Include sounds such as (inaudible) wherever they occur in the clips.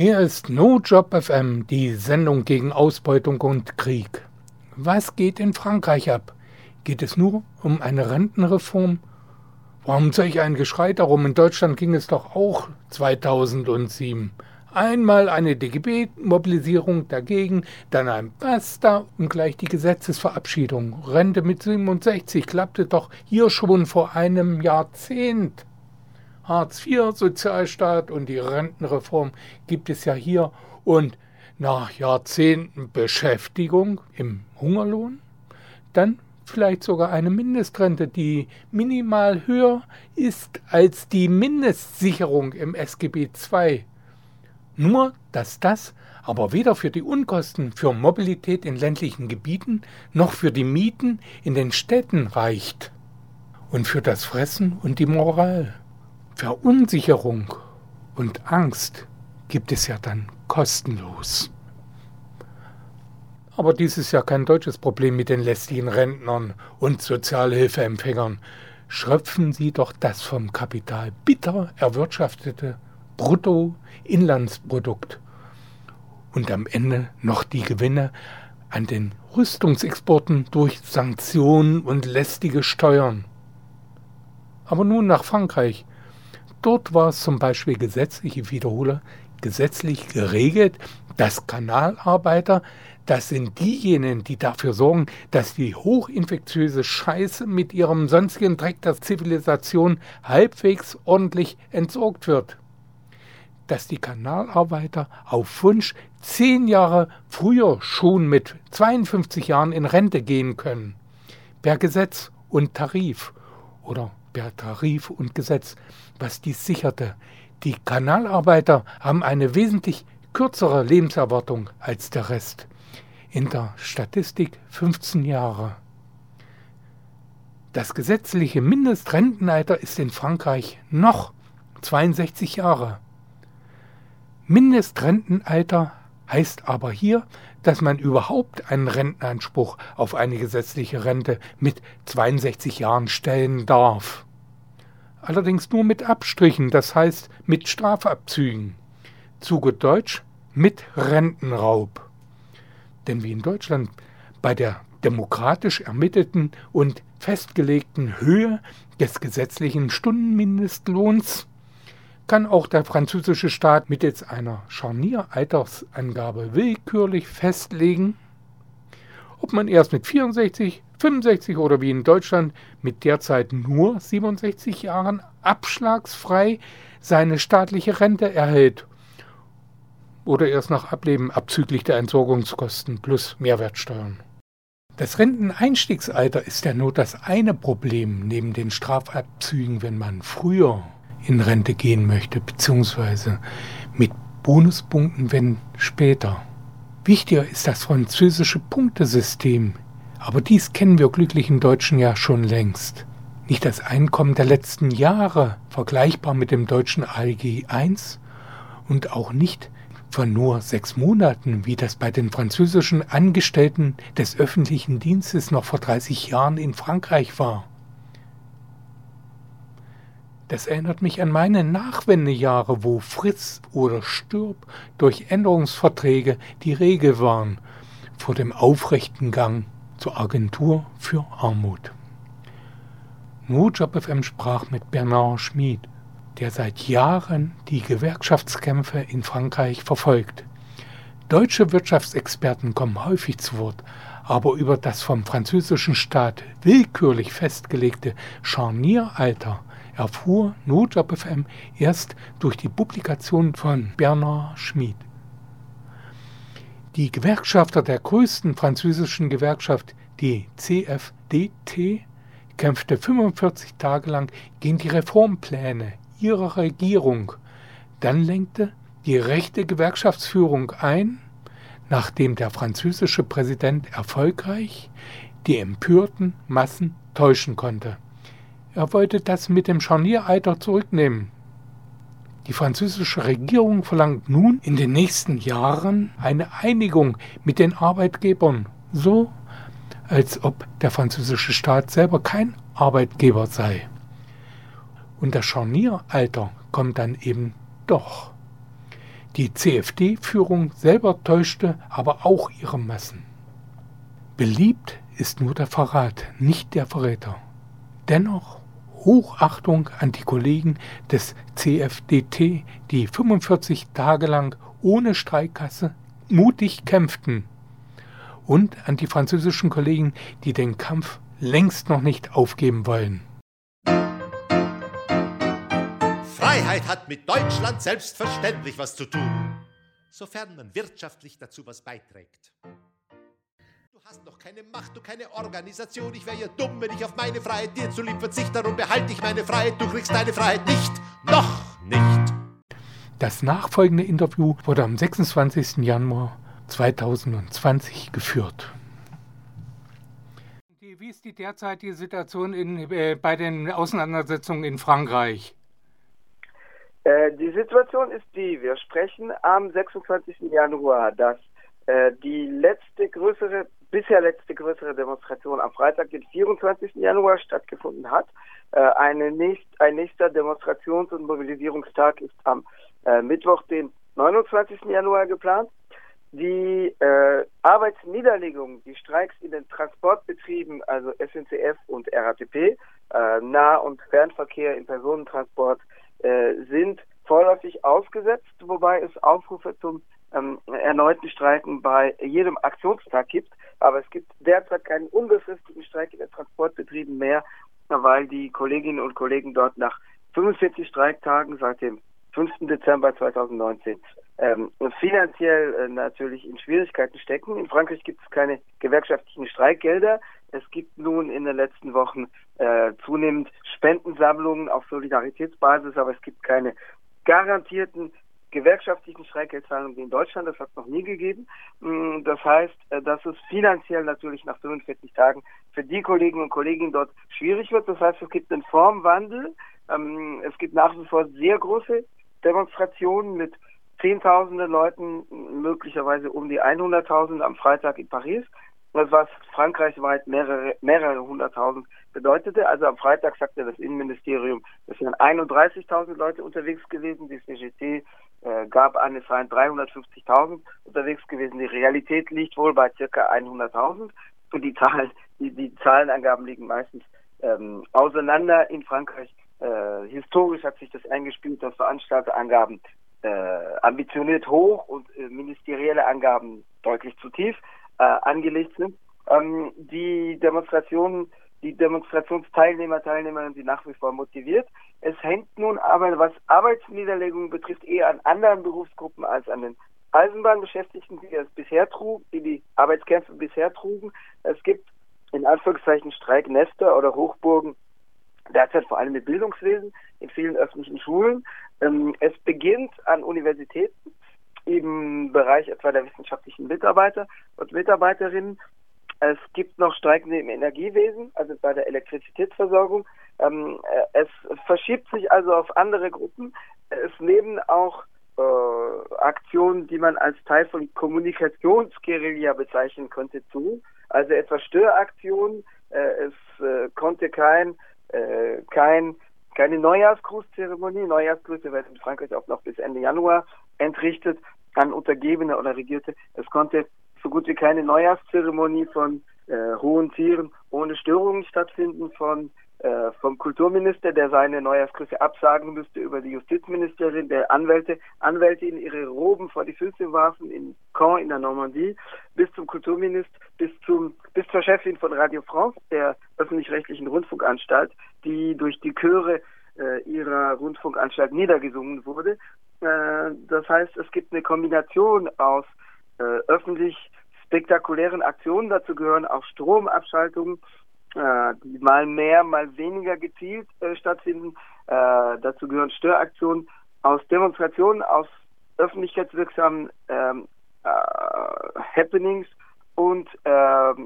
Hier ist No Job FM, die Sendung gegen Ausbeutung und Krieg. Was geht in Frankreich ab? Geht es nur um eine Rentenreform? Warum solch ein Geschrei darum? In Deutschland ging es doch auch 2007. Einmal eine DGB-Mobilisierung dagegen, dann ein Basta und gleich die Gesetzesverabschiedung. Rente mit 67 klappte doch hier schon vor einem Jahrzehnt. Hartz IV, Sozialstaat und die Rentenreform gibt es ja hier. Und nach Jahrzehnten Beschäftigung im Hungerlohn, dann vielleicht sogar eine Mindestrente, die minimal höher ist als die Mindestsicherung im SGB II. Nur, dass das aber weder für die Unkosten für Mobilität in ländlichen Gebieten noch für die Mieten in den Städten reicht. Und für das Fressen und die Moral. Verunsicherung und Angst gibt es ja dann kostenlos. Aber dies ist ja kein deutsches Problem mit den lästigen Rentnern und Sozialhilfeempfängern. Schröpfen Sie doch das vom Kapital bitter erwirtschaftete Bruttoinlandsprodukt und am Ende noch die Gewinne an den Rüstungsexporten durch Sanktionen und lästige Steuern. Aber nun nach Frankreich. Dort war es zum Beispiel gesetzlich, ich wiederhole, gesetzlich geregelt, dass Kanalarbeiter, das sind diejenigen, die dafür sorgen, dass die hochinfektiöse Scheiße mit ihrem sonstigen Dreck der Zivilisation halbwegs ordentlich entsorgt wird. Dass die Kanalarbeiter auf Wunsch zehn Jahre früher schon mit 52 Jahren in Rente gehen können. Per Gesetz und Tarif oder per Tarif und Gesetz was dies sicherte. Die Kanalarbeiter haben eine wesentlich kürzere Lebenserwartung als der Rest. In der Statistik 15 Jahre. Das gesetzliche Mindestrentenalter ist in Frankreich noch 62 Jahre. Mindestrentenalter heißt aber hier, dass man überhaupt einen Rentenanspruch auf eine gesetzliche Rente mit 62 Jahren stellen darf allerdings nur mit Abstrichen, das heißt mit Strafabzügen. Zu gut Deutsch mit Rentenraub. Denn wie in Deutschland bei der demokratisch ermittelten und festgelegten Höhe des gesetzlichen Stundenmindestlohns kann auch der französische Staat mittels einer Scharnieraltersangabe willkürlich festlegen, ob man erst mit 64, 65 oder wie in Deutschland mit derzeit nur 67 Jahren abschlagsfrei seine staatliche Rente erhält oder erst nach Ableben abzüglich der Entsorgungskosten plus Mehrwertsteuern. Das Renteneinstiegsalter ist ja nur das eine Problem neben den Strafabzügen, wenn man früher in Rente gehen möchte, beziehungsweise mit Bonuspunkten, wenn später. Wichtiger ist das französische Punktesystem, aber dies kennen wir glücklichen Deutschen ja schon längst. Nicht das Einkommen der letzten Jahre, vergleichbar mit dem deutschen ALG I und auch nicht von nur sechs Monaten, wie das bei den französischen Angestellten des öffentlichen Dienstes noch vor 30 Jahren in Frankreich war. Das erinnert mich an meine Nachwendejahre, wo Fritz oder Stirb durch Änderungsverträge die Regel waren vor dem aufrechten Gang zur Agentur für Armut. NoJob FM sprach mit Bernard Schmid, der seit Jahren die Gewerkschaftskämpfe in Frankreich verfolgt. Deutsche Wirtschaftsexperten kommen häufig zu Wort, aber über das vom französischen Staat willkürlich festgelegte Scharnieralter erfuhr NoJob FM erst durch die Publikation von Bernard Schmid. Die Gewerkschafter der größten französischen Gewerkschaft, die CFDT, kämpfte 45 Tage lang gegen die Reformpläne ihrer Regierung. Dann lenkte die rechte Gewerkschaftsführung ein, nachdem der französische Präsident erfolgreich die empörten Massen täuschen konnte. Er wollte das mit dem Scharnieralter zurücknehmen. Die französische Regierung verlangt nun in den nächsten Jahren eine Einigung mit den Arbeitgebern, so als ob der französische Staat selber kein Arbeitgeber sei. Und das Scharnieralter kommt dann eben doch. Die CFD-Führung selber täuschte aber auch ihre Massen. Beliebt ist nur der Verrat, nicht der Verräter. Dennoch Hochachtung an die Kollegen des CFDT, die 45 Tage lang ohne Streikkasse mutig kämpften. Und an die französischen Kollegen, die den Kampf längst noch nicht aufgeben wollen. Freiheit hat mit Deutschland selbstverständlich was zu tun, sofern man wirtschaftlich dazu was beiträgt. Du hast noch keine Macht, du keine Organisation. Ich wäre ja dumm, wenn ich auf meine Freiheit dir zulieb verzichte. Darum behalte ich meine Freiheit. Du kriegst deine Freiheit nicht. Noch nicht. Das nachfolgende Interview wurde am 26. Januar 2020 geführt. Wie ist die derzeitige Situation in, äh, bei den Auseinandersetzungen in Frankreich? Äh, die Situation ist die, wir sprechen am 26. Januar, dass äh, die letzte größere, bisher letzte größere Demonstration am Freitag, den 24. Januar, stattgefunden hat. Äh, nächst, ein nächster Demonstrations- und Mobilisierungstag ist am äh, Mittwoch, den 29. Januar geplant. Die äh, Arbeitsniederlegung, die Streiks in den Transportbetrieben, also SNCF und RATP, äh, Nah- und Fernverkehr im Personentransport, äh, sind vorläufig ausgesetzt, wobei es Aufrufe zum ähm, erneuten Streiken bei jedem Aktionstag gibt. Aber es gibt derzeit keinen unbefristeten Streik in den Transportbetrieben mehr, weil die Kolleginnen und Kollegen dort nach 45 Streiktagen seit dem 5. Dezember 2019 ähm, finanziell äh, natürlich in Schwierigkeiten stecken. In Frankreich gibt es keine gewerkschaftlichen Streikgelder. Es gibt nun in den letzten Wochen äh, zunehmend Spendensammlungen auf Solidaritätsbasis, aber es gibt keine garantierten gewerkschaftlichen Streikgeldzahlungen wie in Deutschland. Das hat es noch nie gegeben. Mm, das heißt, äh, dass es finanziell natürlich nach 45 Tagen für die Kolleginnen und Kollegen dort schwierig wird. Das heißt, es gibt einen Formwandel. Ähm, es gibt nach wie vor sehr große Demonstrationen mit Zehntausende Leuten, möglicherweise um die 100.000 am Freitag in Paris. Was frankreichweit mehrere, mehrere hunderttausend bedeutete. Also am Freitag sagte das Innenministerium, es wären 31.000 Leute unterwegs gewesen. Die CGT gab an, es seien 350.000 unterwegs gewesen. Die Realität liegt wohl bei circa 100.000. Und die Zahlen, die, die Zahlenangaben liegen meistens ähm, auseinander in Frankreich. Äh, historisch hat sich das eingespielt, dass Veranstalterangaben äh, ambitioniert hoch und äh, ministerielle Angaben deutlich zu tief äh, angelegt sind. Ähm, die Demonstrationen, die Demonstrationsteilnehmer, Teilnehmerinnen sind nach wie vor motiviert. Es hängt nun aber, was Arbeitsniederlegungen betrifft, eher an anderen Berufsgruppen als an den Eisenbahnbeschäftigten, die es bisher trugen, die die Arbeitskämpfe bisher trugen. Es gibt in Anführungszeichen Streiknester oder Hochburgen derzeit vor allem im Bildungswesen, in vielen öffentlichen Schulen. Ähm, es beginnt an Universitäten im Bereich etwa der wissenschaftlichen Mitarbeiter und Mitarbeiterinnen. Es gibt noch Streikende im Energiewesen, also bei der Elektrizitätsversorgung. Ähm, äh, es verschiebt sich also auf andere Gruppen. Es nehmen auch äh, Aktionen, die man als Teil von Kommunikationsguerilla bezeichnen könnte, zu. Also etwa Störaktionen. Äh, es äh, konnte kein, äh, kein keine Neujahrsgrußzeremonie. Neujahrsgrüße werden in Frankreich auch noch bis Ende Januar entrichtet an Untergebene oder Regierte. Es konnte so gut wie keine Neujahrszeremonie von äh, hohen Tieren ohne Störungen stattfinden von äh, vom Kulturminister, der seine Neujahrsgrüße absagen müsste über die Justizministerin, der Anwälte, Anwälte in ihre Roben vor die Füße warfen in Caen in der Normandie, bis zum Kulturminister, bis zum bis zur Chefin von Radio France, der öffentlich-rechtlichen Rundfunkanstalt, die durch die Chöre äh, ihrer Rundfunkanstalt niedergesungen wurde. Äh, das heißt, es gibt eine Kombination aus äh, öffentlich spektakulären Aktionen, dazu gehören auch Stromabschaltungen, äh, die mal mehr, mal weniger gezielt äh, stattfinden. Äh, dazu gehören Störaktionen aus Demonstrationen, aus öffentlichkeitswirksamen ähm, äh, Happenings und äh,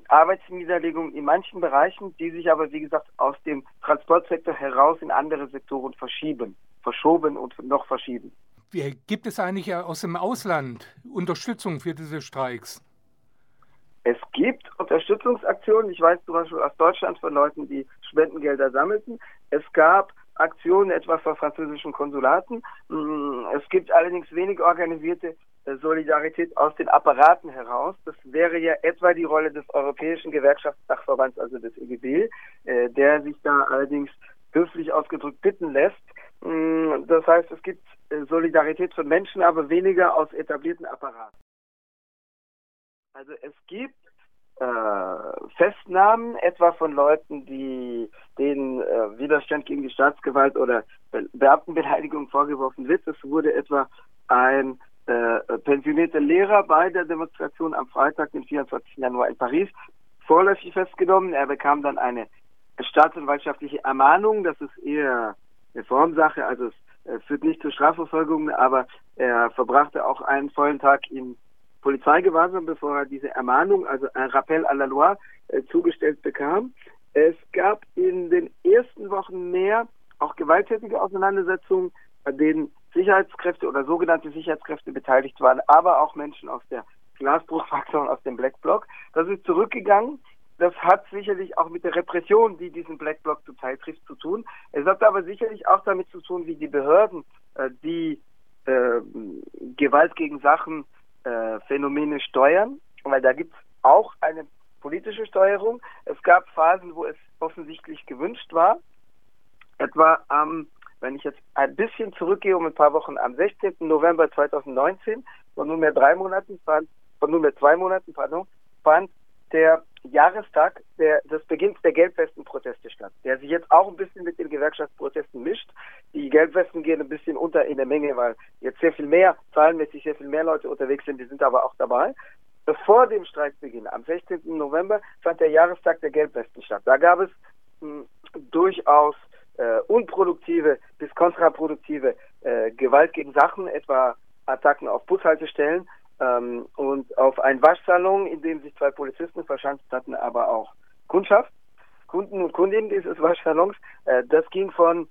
Arbeitsniederlegungen in manchen Bereichen, die sich aber, wie gesagt, aus dem Transportsektor heraus in andere Sektoren verschieben, verschoben und noch verschieben. Gibt es eigentlich aus dem Ausland Unterstützung für diese Streiks? Es gibt Unterstützungsaktionen. Ich weiß zum Beispiel aus Deutschland von Leuten, die Spendengelder sammelten. Es gab Aktionen, etwa von französischen Konsulaten. Mm, es gibt allerdings wenig organisierte äh, Solidarität aus den Apparaten heraus. Das wäre ja etwa die Rolle des Europäischen Gewerkschaftsdachverbands, also des EGB, äh, der sich da allerdings höflich ausgedrückt bitten lässt. Mm, das heißt, es gibt Solidarität von Menschen, aber weniger aus etablierten Apparaten. Also es gibt äh, Festnahmen, etwa von Leuten, die denen äh, Widerstand gegen die Staatsgewalt oder Be Beamtenbeleidigung vorgeworfen wird. Es wurde etwa ein äh, pensionierter Lehrer bei der Demonstration am Freitag, den 24. Januar in Paris, vorläufig festgenommen. Er bekam dann eine staatsanwaltschaftliche Ermahnung. Das ist eher eine Formsache, also es äh, führt nicht zur Strafverfolgung, aber er verbrachte auch einen vollen Tag in Polizeigewahrsam, bevor er diese Ermahnung, also ein Rappel à la Loi, äh, zugestellt bekam. Es gab in den ersten Wochen mehr auch gewalttätige Auseinandersetzungen, bei denen Sicherheitskräfte oder sogenannte Sicherheitskräfte beteiligt waren, aber auch Menschen aus der Glasbruchfraktion, aus dem Black Bloc. Das ist zurückgegangen. Das hat sicherlich auch mit der Repression, die diesen Black Bloc zuteil trifft, zu tun. Es hat aber sicherlich auch damit zu tun, wie die Behörden äh, die äh, Gewalt gegen Sachen äh, Phänomene steuern, weil da gibt es auch eine politische Steuerung. Es gab Phasen, wo es offensichtlich gewünscht war, etwa am, wenn ich jetzt ein bisschen zurückgehe, um ein paar Wochen, am 16. November 2019, von nunmehr drei Monaten, fand, von nunmehr zwei Monaten, pardon, fand der Jahrestag der, des Beginns der Gelbwesten-Proteste statt, der sich jetzt auch ein bisschen mit den Gewerkschaftsprotesten mischt. Die Gelbwesten gehen ein bisschen unter in der Menge, weil jetzt sehr viel mehr, zahlenmäßig sehr viel mehr Leute unterwegs sind, die sind aber auch dabei. Vor dem Streikbeginn, am 16. November, fand der Jahrestag der Gelbwesten statt. Da gab es mh, hm, durchaus äh, unproduktive bis kontraproduktive äh, Gewalt gegen Sachen, etwa Attacken auf Bushaltestellen, ähm, und auf einen Waschsalon, in dem sich zwei Polizisten verschanzt hatten, aber auch Kundschaft, Kunden und Kundinnen dieses (laughs) Waschsalons. Äh, das ging von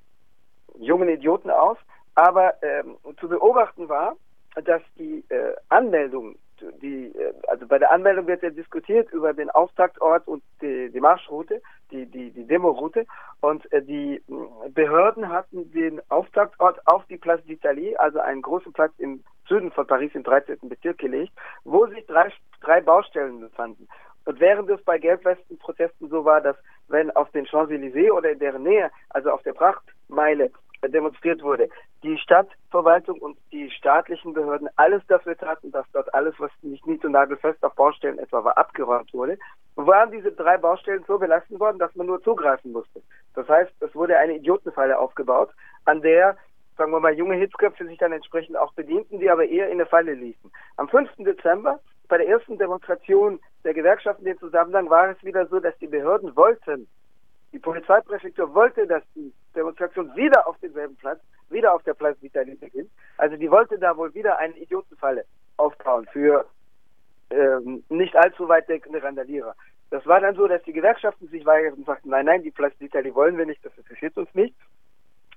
jungen Idioten aus, aber ähm, zu beobachten war, dass die äh, Anmeldung, die, äh, also bei der Anmeldung wird ja diskutiert über den Auftaktort und die, die Marschroute, die, die, die Demoroute und äh, die äh, Behörden hatten den Auftaktort auf die Place d'Italie, also einen großen Platz im Süden von Paris im 13. Bezirk gelegt, wo sich drei, drei Baustellen befanden. Und während es bei Gelbwesten-Protesten so war, dass wenn auf den Champs-Élysées oder in deren Nähe, also auf der Prachtmeile, demonstriert wurde, die Stadtverwaltung und die staatlichen Behörden alles dafür taten, dass dort alles, was nicht nied- und nagelfest auf Baustellen etwa war, abgeräumt wurde, waren diese drei Baustellen so belastet worden, dass man nur zugreifen musste. Das heißt, es wurde eine Idiotenfalle aufgebaut, an der sagen wir mal, junge Hitzköpfe sich dann entsprechend auch bedienten, die aber eher in der Falle liefen. Am 5. Dezember, bei der ersten Demonstration der Gewerkschaften in dem Zusammenhang, war es wieder so, dass die Behörden wollten, die Polizeipräfektur wollte, dass die Demonstration wieder auf demselben Platz, wieder auf der Platz d'Italie beginnt. Also die wollte da wohl wieder eine Idiotenfalle aufbauen für ähm, nicht allzu weit denkende Randalierer. Das war dann so, dass die Gewerkschaften sich weigerten und sagten, nein, nein, die Platz d'Italie wollen wir nicht, das interessiert uns nicht.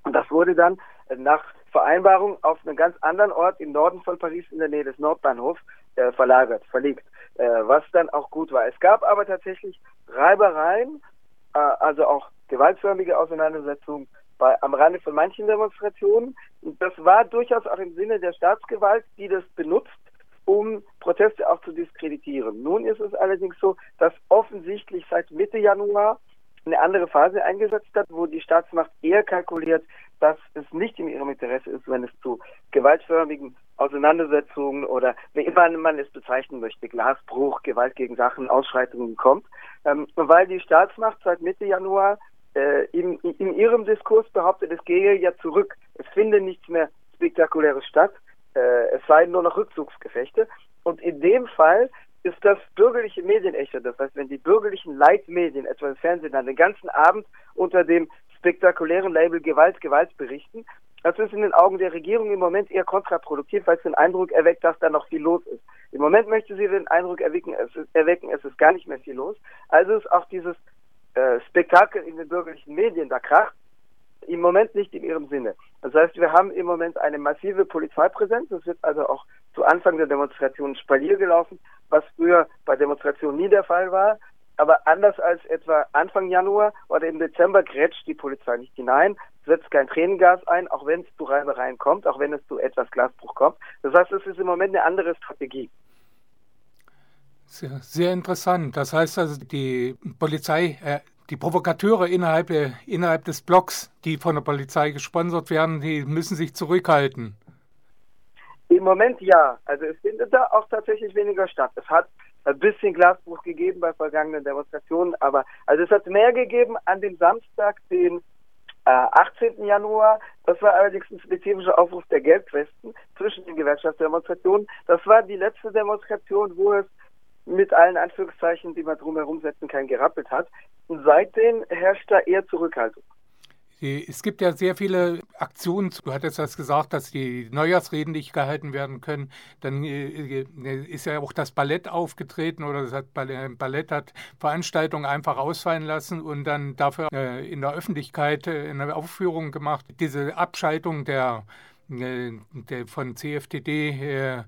Und das wurde dann äh, nach Vereinbarung auf einen ganz anderen Ort im Norden von Paris in der Nähe des Nordbahnhofs äh, verlagert, verlegt, äh, was dann auch gut war. Es gab aber tatsächlich Reibereien, äh, also auch gewaltförmige Auseinandersetzungen bei, am Rande von manchen Demonstrationen. Und das war durchaus auch im Sinne der Staatsgewalt, die das benutzt, um Proteste auch zu diskreditieren. Nun ist es allerdings so, dass offensichtlich seit Mitte Januar eine andere Phase eingesetzt hat, wo die Staatsmacht eher kalkuliert, dass es nicht in ihrem Interesse ist, wenn es zu gewaltförmigen Auseinandersetzungen oder wie immer man es bezeichnen möchte, Glasbruch, Gewalt gegen Sachen, Ausschreitungen kommt, ähm, weil die Staatsmacht seit Mitte Januar äh, in, in ihrem Diskurs behauptet, es gehe ja zurück, es finde nichts mehr Spektakuläres statt, äh, es seien nur noch Rückzugsgefechte. Und in dem Fall ist das bürgerliche Medienecho. Das heißt, wenn die bürgerlichen Leitmedien, etwa das Fernsehen, dann den ganzen Abend unter dem spektakulären Label Gewalt, Gewalt berichten, das ist in den Augen der Regierung im Moment eher kontraproduktiv, weil es den Eindruck erweckt, dass da noch viel los ist. Im Moment möchte sie den Eindruck erwecken, es ist, erwecken, es ist gar nicht mehr viel los. Also ist auch dieses äh, Spektakel in den bürgerlichen Medien, da kracht, im Moment nicht in ihrem Sinne. Das heißt, wir haben im Moment eine massive Polizeipräsenz. Es wird also auch zu Anfang der Demonstration Spalier gelaufen, was früher bei Demonstrationen nie der Fall war. Aber anders als etwa Anfang Januar oder im Dezember grätscht die Polizei nicht hinein. setzt kein Tränengas ein, auch wenn es zu Reibereien kommt, auch wenn es zu etwas Glasbruch kommt. Das heißt, es ist im Moment eine andere Strategie. Sehr, sehr interessant. Das heißt also, die Polizei, äh, die Provokateure innerhalb, äh, innerhalb des Blocks, die von der Polizei gesponsert werden, die müssen sich zurückhalten. Im Moment ja. Also es findet da auch tatsächlich weniger statt. Es hat ein bisschen Glasbruch gegeben bei vergangenen Demonstrationen, aber also es hat mehr gegeben an dem Samstag, den äh, 18. Januar. Das war allerdings ein spezifischer Aufruf der Gelbwesten zwischen den Gewerkschaftsdemonstrationen. Das war die letzte Demonstration, wo es mit allen Anführungszeichen, die man drumherum setzen kann, gerappelt hat. Und seitdem herrscht da eher Zurückhaltung. Es gibt ja sehr viele Aktionen. Du hattest das gesagt, dass die Neujahrsreden nicht gehalten werden können. Dann äh, äh, ist ja auch das Ballett aufgetreten oder das Ballett hat Veranstaltungen einfach ausfallen lassen und dann dafür äh, in der Öffentlichkeit eine Aufführung gemacht. Diese Abschaltung der, der von CFDD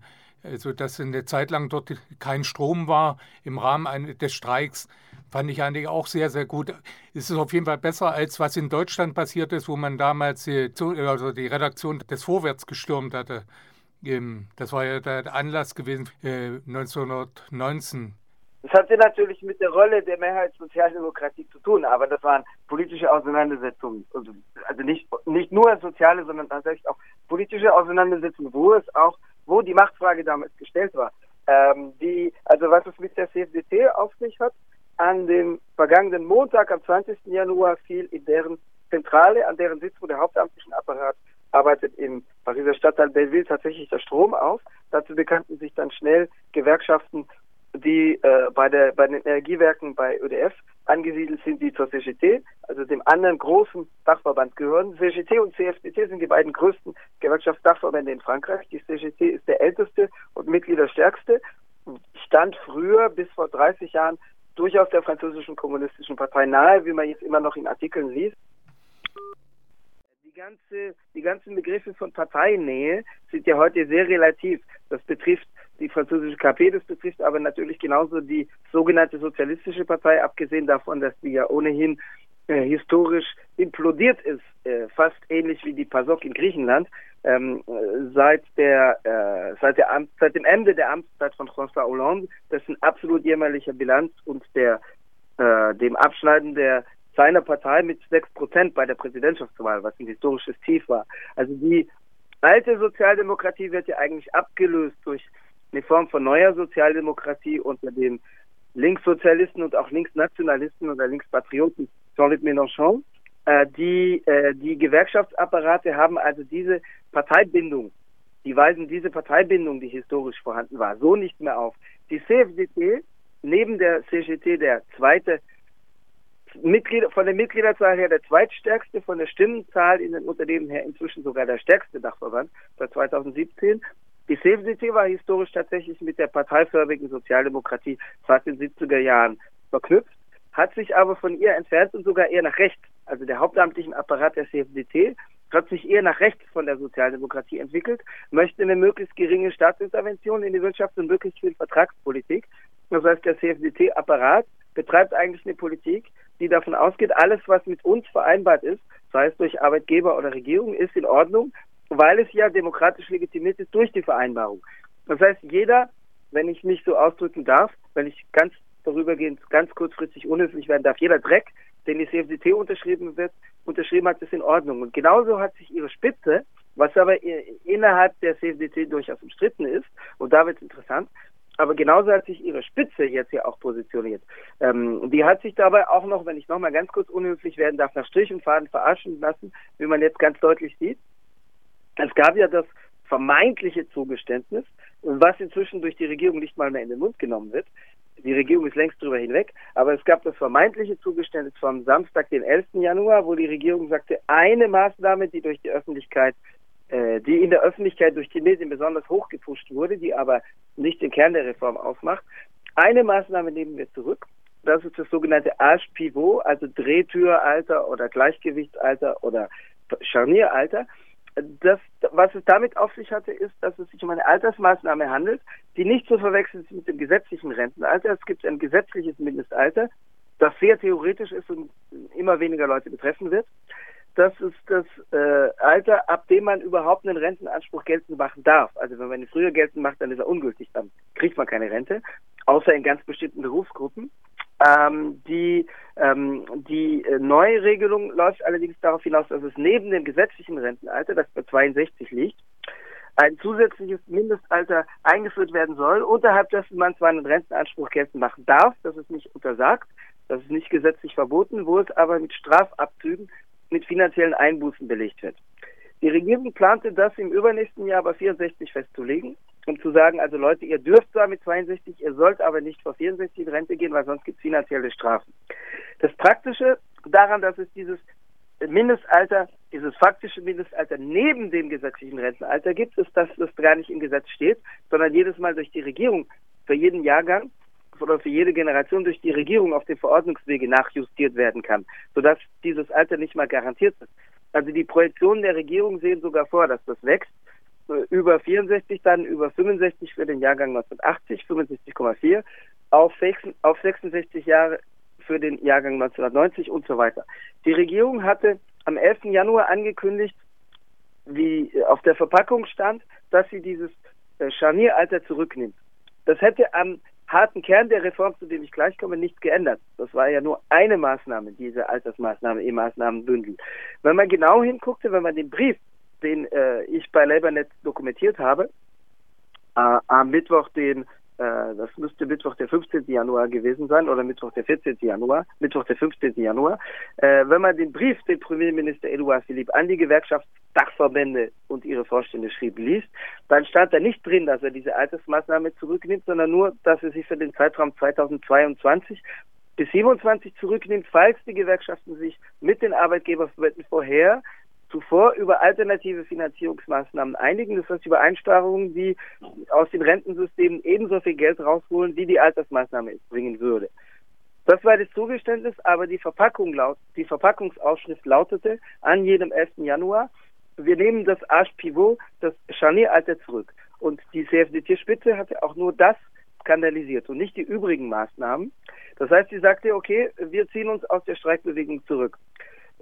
also dass eine Zeit lang dort kein Strom war im Rahmen des Streiks, fand ich eigentlich auch sehr, sehr gut. Es ist auf jeden Fall besser, als was in Deutschland passiert ist, wo man damals die, also die Redaktion des Vorwärts gestürmt hatte. Ähm, das war ja der Anlass gewesen 1919. Das hatte natürlich mit der Rolle der Mehrheitssozialdemokratie zu tun, aber das waren politische Auseinandersetzungen. Also, also nicht, nicht nur soziale, sondern tatsächlich auch politische Auseinandersetzungen, wo es auch wo die Machtfrage damals gestellt war. Ähm, die, also was es mit der CFDT auf sich hat, an dem vergangenen Montag, am 20. Januar, fiel in deren Zentrale, an deren Sitz, wo der hauptamtlichen Apparat arbeitet, im Pariser Stadtteil Belleville tatsächlich der Strom auf. Dazu bekannten sich dann schnell Gewerkschaften die äh, bei, der, bei den Energiewerken bei ÖDF angesiedelt sind, die zur CGT, also dem anderen großen Dachverband gehören. CGT und CFDT sind die beiden größten Gewerkschaftsdachverbände in Frankreich. Die CGT ist der älteste und Mitgliederstärkste, stand früher bis vor 30 Jahren durchaus der französischen kommunistischen Partei nahe, wie man jetzt immer noch in Artikeln liest. Die, ganze, die ganzen Begriffe von Parteinähe sind ja heute sehr relativ. Das betrifft die französische KP, das betrifft aber natürlich genauso die sogenannte Sozialistische Partei, abgesehen davon, dass die ja ohnehin äh, historisch implodiert ist, äh, fast ähnlich wie die PASOK in Griechenland, ähm, seit der äh, seit der Amt, seit dem Ende der Amtszeit von François Hollande, dessen absolut jämmerlicher Bilanz und der äh, dem Abschneiden der seiner Partei mit sechs Prozent bei der Präsidentschaftswahl, was ein historisches Tief war. Also die alte Sozialdemokratie wird ja eigentlich abgelöst durch eine Form von neuer Sozialdemokratie unter den Linkssozialisten und auch Linksnationalisten oder Linkspatrioten Jean-Luc Mélenchon. Äh, die, äh, die Gewerkschaftsapparate haben also diese Parteibindung, die weisen diese Parteibindung, die historisch vorhanden war, so nicht mehr auf. Die CFDT, neben der CGT der zweite Mitglieder, von der Mitgliederzahl her der zweitstärkste, von der Stimmenzahl in den Unternehmen her inzwischen sogar der stärkste Dachverband seit 2017 die CFDT war historisch tatsächlich mit der parteiförmigen Sozialdemokratie in den 70er Jahren verknüpft, hat sich aber von ihr entfernt und sogar eher nach rechts. Also der hauptamtlichen Apparat der CFDT hat sich eher nach rechts von der Sozialdemokratie entwickelt, möchte eine möglichst geringe Staatsintervention in die Wirtschaft und möglichst viel Vertragspolitik. Das heißt, der CFDT-Apparat betreibt eigentlich eine Politik, die davon ausgeht, alles, was mit uns vereinbart ist, sei es durch Arbeitgeber oder Regierung, ist in Ordnung weil es ja demokratisch legitimiert ist durch die Vereinbarung. Das heißt, jeder, wenn ich mich so ausdrücken darf, wenn ich ganz darübergehend ganz kurzfristig unhöflich werden darf, jeder Dreck, den die CFDT unterschrieben wird, unterschrieben hat, ist in Ordnung. Und genauso hat sich ihre Spitze, was aber innerhalb der CFDT durchaus umstritten ist, und da wird es interessant, aber genauso hat sich ihre Spitze jetzt ja auch positioniert. Ähm, die hat sich dabei auch noch, wenn ich nochmal ganz kurz unhöflich werden darf, nach Strich und Faden verarschen lassen, wie man jetzt ganz deutlich sieht. Es gab ja das vermeintliche Zugeständnis, was inzwischen durch die Regierung nicht mal mehr in den Mund genommen wird. Die Regierung ist längst drüber hinweg, aber es gab das vermeintliche Zugeständnis vom Samstag, den 11. Januar, wo die Regierung sagte, eine Maßnahme, die durch die Öffentlichkeit, äh, die in der Öffentlichkeit durch die Medien besonders hochgepusht wurde, die aber nicht den Kern der Reform ausmacht, eine Maßnahme nehmen wir zurück. Das ist das sogenannte Age Pivot, also Drehtüralter oder Gleichgewichtsalter oder Scharnieralter das, was es damit auf sich hatte, ist, dass es sich um eine Altersmaßnahme handelt, die nicht zu verwechseln ist mit dem gesetzlichen Rentenalter. Es gibt ein gesetzliches Mindestalter, das sehr theoretisch ist und immer weniger Leute betreffen wird. das ist das äh, Alter, ab dem man überhaupt einen Rentenanspruch geltend machen darf. Also wenn man ihn früher geltend macht, dann ist er ungültig, dann kriegt man keine Rente, außer in ganz bestimmten Berufsgruppen. Ähm, die ähm, die äh, neue Regelung läuft allerdings darauf hinaus, dass es neben dem gesetzlichen Rentenalter, das bei 62 liegt, ein zusätzliches Mindestalter eingeführt werden soll, unterhalb dessen man zwar einen Rentenanspruch geltend machen darf, das ist nicht untersagt, das ist nicht gesetzlich verboten, wo es aber mit Strafabzügen mit finanziellen Einbußen belegt wird. Die Regierung plante das im übernächsten Jahr bei 64 festzulegen, um zu sagen, also Leute, ihr dürft zwar mit 62, ihr sollt aber nicht vor 64 in Rente gehen, weil sonst gibt es finanzielle Strafen. Das Praktische daran, dass es dieses Mindestalter, dieses faktische Mindestalter neben dem gesetzlichen Rentenalter gibt, ist, dass das gar nicht im Gesetz steht, sondern jedes Mal durch die Regierung für jeden Jahrgang oder für jede Generation durch die Regierung auf dem Verordnungswege nachjustiert werden kann, sodass dieses Alter nicht mal garantiert ist. Also die Projektionen der Regierung sehen sogar vor, dass das wächst. Über 64, dann über 65 für den Jahrgang 1980, 65,4, auf, auf 66 Jahre für den Jahrgang 1990 und so weiter. Die Regierung hatte am 11. Januar angekündigt, wie auf der Verpackung stand, dass sie dieses äh, Scharnieralter zurücknimmt. Das hätte am harten Kern der Reform, zu dem ich gleich komme, nichts geändert. Das war ja nur eine Maßnahme, diese Altersmaßnahme im Maßnahmenbündel. Wenn man genau hinguckte, wenn man den Brief, den äh, ich bei LabourNet dokumentiert habe, äh, am Mittwoch, den äh, das müsste Mittwoch der 15. Januar gewesen sein oder Mittwoch der 14. Januar, Mittwoch der 15. Januar. Äh, wenn man den Brief, den Premierminister Edouard Philippe an die Gewerkschaftsdachverbände und ihre Vorstände schrieb, liest, dann stand da nicht drin, dass er diese Altersmaßnahme zurücknimmt, sondern nur, dass er sie für den Zeitraum 2022 bis 27 zurücknimmt, falls die Gewerkschaften sich mit den Arbeitgeberverbänden vorher zuvor über alternative Finanzierungsmaßnahmen einigen. Das heißt über Einsparungen, die aus den Rentensystemen ebenso viel Geld rausholen, wie die Altersmaßnahme bringen würde. Das war das Zugeständnis, aber die Verpackung laut, die Verpackungsausschrift lautete an jedem 11. Januar, wir nehmen das Arsch Pivot, das Scharnieralter zurück. Und die CFDT-Spitze hatte auch nur das skandalisiert und nicht die übrigen Maßnahmen. Das heißt, sie sagte, okay, wir ziehen uns aus der Streikbewegung zurück.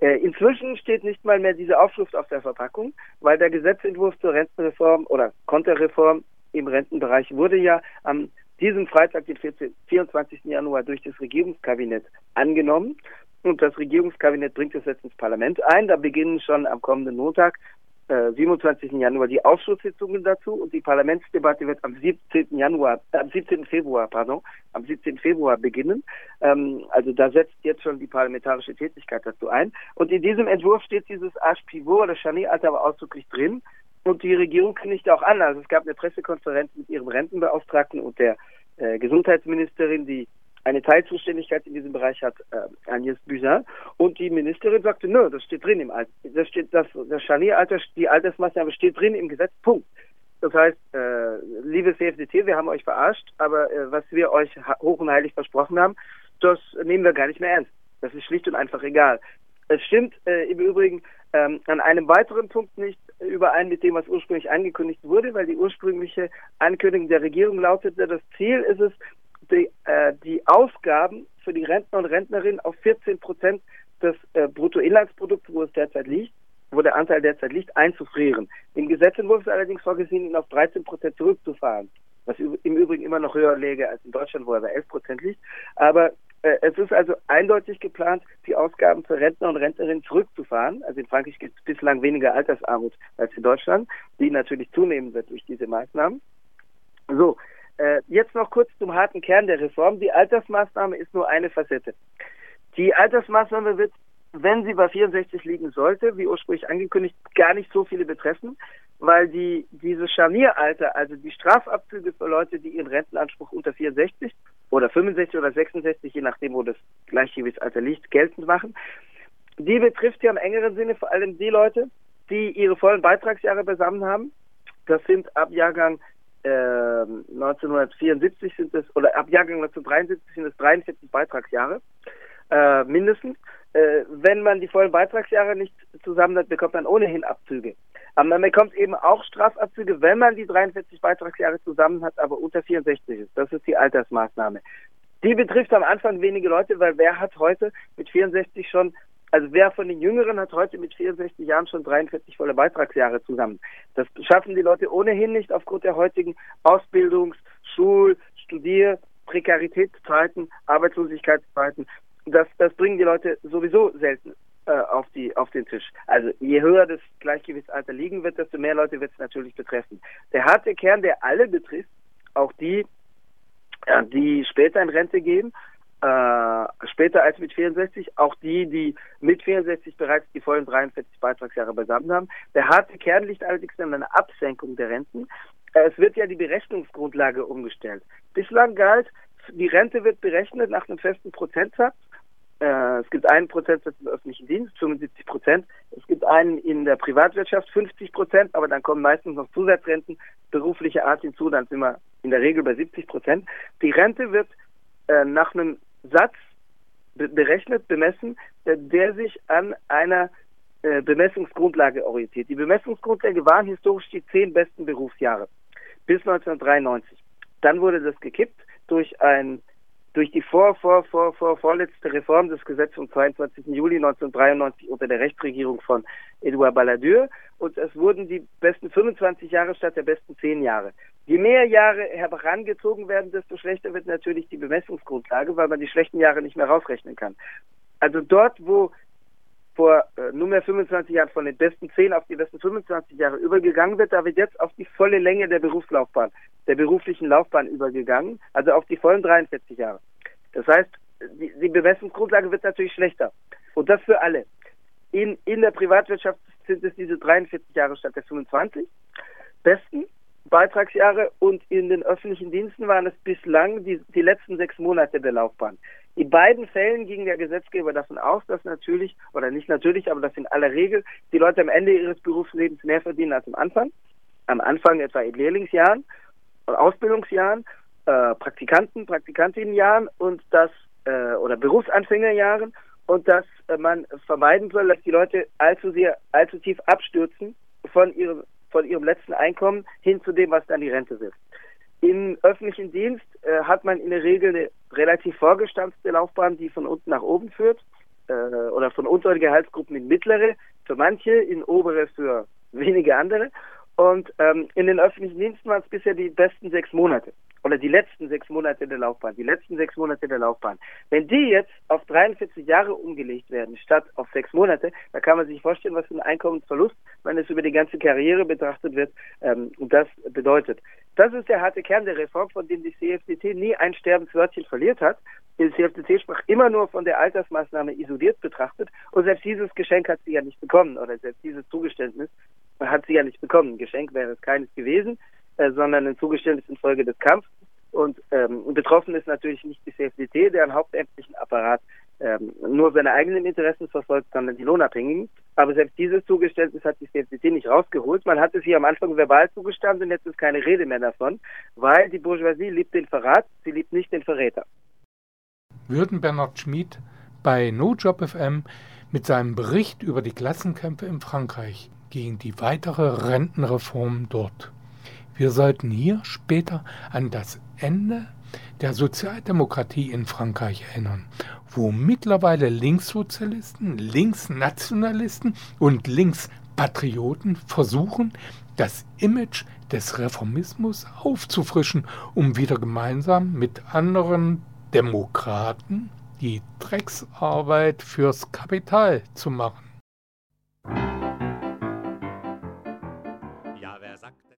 Äh, inzwischen steht nicht mal mehr diese Aufschrift auf der Verpackung, weil der Gesetzentwurf zur Rentenreform oder Konterreform im Rentenbereich wurde ja am diesem Freitag, den 14, 24. Januar, durch das Regierungskabinett angenommen. Und das Regierungskabinett bringt es jetzt ins Parlament ein. Da beginnen schon am kommenden Montag 27. Äh, Januar die Ausschusssitzungen dazu und die Parlamentsdebatte wird am 17. Januar, äh, am 17. Februar, pardon, am 17. Februar beginnen. Ähm, also da setzt jetzt schon die parlamentarische Tätigkeit dazu ein. Und in diesem Entwurf steht dieses Arsch Pivot oder Charnieralter aber ausdrücklich drin. Und die Regierung kündigt auch an. Also es gab eine Pressekonferenz mit ihrem Rentenbeauftragten und der äh, Gesundheitsministerin, die eine Teilzuständigkeit in diesem Bereich hat äh, Agnès Buzyn. Und die Ministerin sagte, nö, das steht drin im Alter. Das steht, das, das Scharnieralter, die Altersmaßnahme steht drin im Gesetz. Punkt. Das heißt, äh, liebe CFDT, wir haben euch verarscht, aber äh, was wir euch hoch und heilig versprochen haben, das nehmen wir gar nicht mehr ernst. Das ist schlicht und einfach egal. Es stimmt äh, im Übrigen ähm, an einem weiteren Punkt nicht überein mit dem, was ursprünglich angekündigt wurde, weil die ursprüngliche Ankündigung der Regierung lautete, das Ziel ist es, die, äh, die Ausgaben für die Rentner und Rentnerinnen auf 14 Prozent des äh, Bruttoinlandsprodukts, wo es derzeit liegt, wo der Anteil derzeit liegt, einzufrieren. Im Gesetzentwurf ist allerdings vorgesehen, ihn auf 13 Prozent zurückzufahren, was im Übrigen immer noch höher läge als in Deutschland, wo er bei 11 Prozent liegt. Aber äh, es ist also eindeutig geplant, die Ausgaben für Rentner und Rentnerinnen zurückzufahren. Also in Frankreich gibt es bislang weniger Altersarmut als in Deutschland, die natürlich zunehmen wird durch diese Maßnahmen. So, äh, jetzt noch kurz zum harten Kern der Reform. Die Altersmaßnahme ist nur eine Facette. Die Altersmaßnahme wird, wenn sie bei 64 liegen sollte, wie ursprünglich angekündigt, gar nicht so viele betreffen, weil die, dieses Scharnieralter, also die Strafabzüge für Leute, die ihren Rentenanspruch unter 64 oder 65 oder 66, je nachdem, wo das Gleichgewichtsalter liegt, geltend machen, die betrifft ja im engeren Sinne vor allem die Leute, die ihre vollen Beitragsjahre beisammen haben. Das sind ab Jahrgang 1974 ähm, sind es, oder ab Jahrgang 1973 sind es 43 Beitragsjahre, äh, mindestens. Äh, wenn man die vollen Beitragsjahre nicht zusammen hat, bekommt man ohnehin Abzüge. Aber man bekommt eben auch Strafabzüge, wenn man die 43 Beitragsjahre zusammen hat, aber unter 64 ist. Das ist die Altersmaßnahme. Die betrifft am Anfang wenige Leute, weil wer hat heute mit 64 schon Also wer von den Jüngeren hat heute mit 64 Jahren schon 43 volle Beitragsjahre zusammen? Das schaffen die Leute ohnehin nicht aufgrund der heutigen Ausbildungs-, Schul-, Studier-, Prekaritätszeiten, Arbeitslosigkeitszeiten. Das, das bringen die Leute sowieso selten äh, auf, die, auf den Tisch. Also je höher das Gleichgewichtsalter liegen wird, desto mehr Leute wird es natürlich betreffen. Der harte Kern, der alle betrifft, auch die, die später in Rente gehen, äh, später als mit 64, auch die, die mit 64 bereits die vollen 43 Beitragsjahre beisammen haben. Der harte Kern liegt allerdings in einer Absenkung der Renten. Äh, es wird ja die Berechnungsgrundlage umgestellt. Bislang galt, die Rente wird berechnet nach einem festen Prozentsatz. Äh, es gibt einen Prozentsatz im öffentlichen Dienst, 75 Prozent. Es gibt einen in der Privatwirtschaft, 50 Prozent, aber dann kommen meistens noch Zusatzrenten beruflicher Art hinzu, dann sind wir in der Regel bei 70 Prozent. Die Rente wird äh, nach einem Satz berechnet, bemessen, der, sich an einer äh, Bemessungsgrundlage orientiert. Die Bemessungsgrundlage waren historisch die zehn besten Berufsjahre bis 1993. Dann wurde das gekippt durch ein durch die vor, vor, vor, vor, vorletzte Reform des Gesetzes vom 22. Juli 1993 unter der Rechtsregierung von Edouard Balladur und es wurden die besten 25 Jahre statt der besten 10 Jahre. Je mehr Jahre herangezogen werden, desto schlechter wird natürlich die Bemessungsgrundlage, weil man die schlechten Jahre nicht mehr rausrechnen kann. Also dort, wo vor äh, nunmehr 25 Jahren von den besten 10 auf die besten 25 Jahre übergegangen wird, da wird jetzt auf die volle Länge der Berufslaufbahn, der beruflichen Laufbahn übergegangen, also auf die vollen 43 Jahre. Das heißt, die, die Bemessungsgrundlage wird natürlich schlechter. Und das für alle. In, in der Privatwirtschaft sind es diese 43 Jahre statt der 25 besten Beitragsjahre und in den öffentlichen Diensten waren es bislang die, die letzten sechs Monate der Laufbahn. In beiden Fällen ging der Gesetzgeber davon aus, dass natürlich, oder nicht natürlich, aber dass in aller Regel die Leute am Ende ihres Berufslebens mehr verdienen als am Anfang. Am Anfang etwa in Lehrlingsjahren, Ausbildungsjahren, äh, Praktikanten, Praktikantinnenjahren und das, äh, oder Berufsanfängerjahren und dass äh, man vermeiden soll, dass die Leute allzu sehr, allzu tief abstürzen von ihrem, von ihrem letzten Einkommen hin zu dem, was dann die Rente wird. Im öffentlichen Dienst äh, hat man in der Regel eine relativ vorgestanzte Laufbahn, die von unten nach oben führt äh, oder von unteren Gehaltsgruppen in mittlere für manche, in obere für wenige andere. Und ähm, in den öffentlichen Diensten waren es bisher die besten sechs Monate oder die letzten sechs Monate der Laufbahn, die letzten sechs Monate der Laufbahn. Wenn die jetzt auf 43 Jahre umgelegt werden, statt auf sechs Monate, da kann man sich vorstellen, was für ein Einkommensverlust, wenn es über die ganze Karriere betrachtet wird, ähm, das bedeutet. Das ist der harte Kern der Reform, von dem die CFDT nie ein Sterbenswörtchen verliert hat. Die CFDT sprach immer nur von der Altersmaßnahme isoliert betrachtet und selbst dieses Geschenk hat sie ja nicht bekommen oder selbst dieses Zugeständnis hat sie ja nicht bekommen. Geschenk wäre es keines gewesen. Äh, sondern ein Zugeständnis infolge des Kampfes. Und ähm, betroffen ist natürlich nicht die CFDT, deren hauptamtlichen Apparat ähm, nur seine eigenen Interessen verfolgt, sondern die Lohnabhängigen. Aber selbst dieses Zugeständnis hat die CFDT nicht rausgeholt. Man hat es hier am Anfang verbal zugestanden und jetzt ist keine Rede mehr davon, weil die Bourgeoisie liebt den Verrat, sie liebt nicht den Verräter. Würden Bernhard Schmid bei NoJob FM mit seinem Bericht über die Klassenkämpfe in Frankreich gegen die weitere Rentenreform dort wir sollten hier später an das Ende der Sozialdemokratie in Frankreich erinnern, wo mittlerweile Linkssozialisten, Linksnationalisten und Linkspatrioten versuchen, das Image des Reformismus aufzufrischen, um wieder gemeinsam mit anderen Demokraten die Drecksarbeit fürs Kapital zu machen.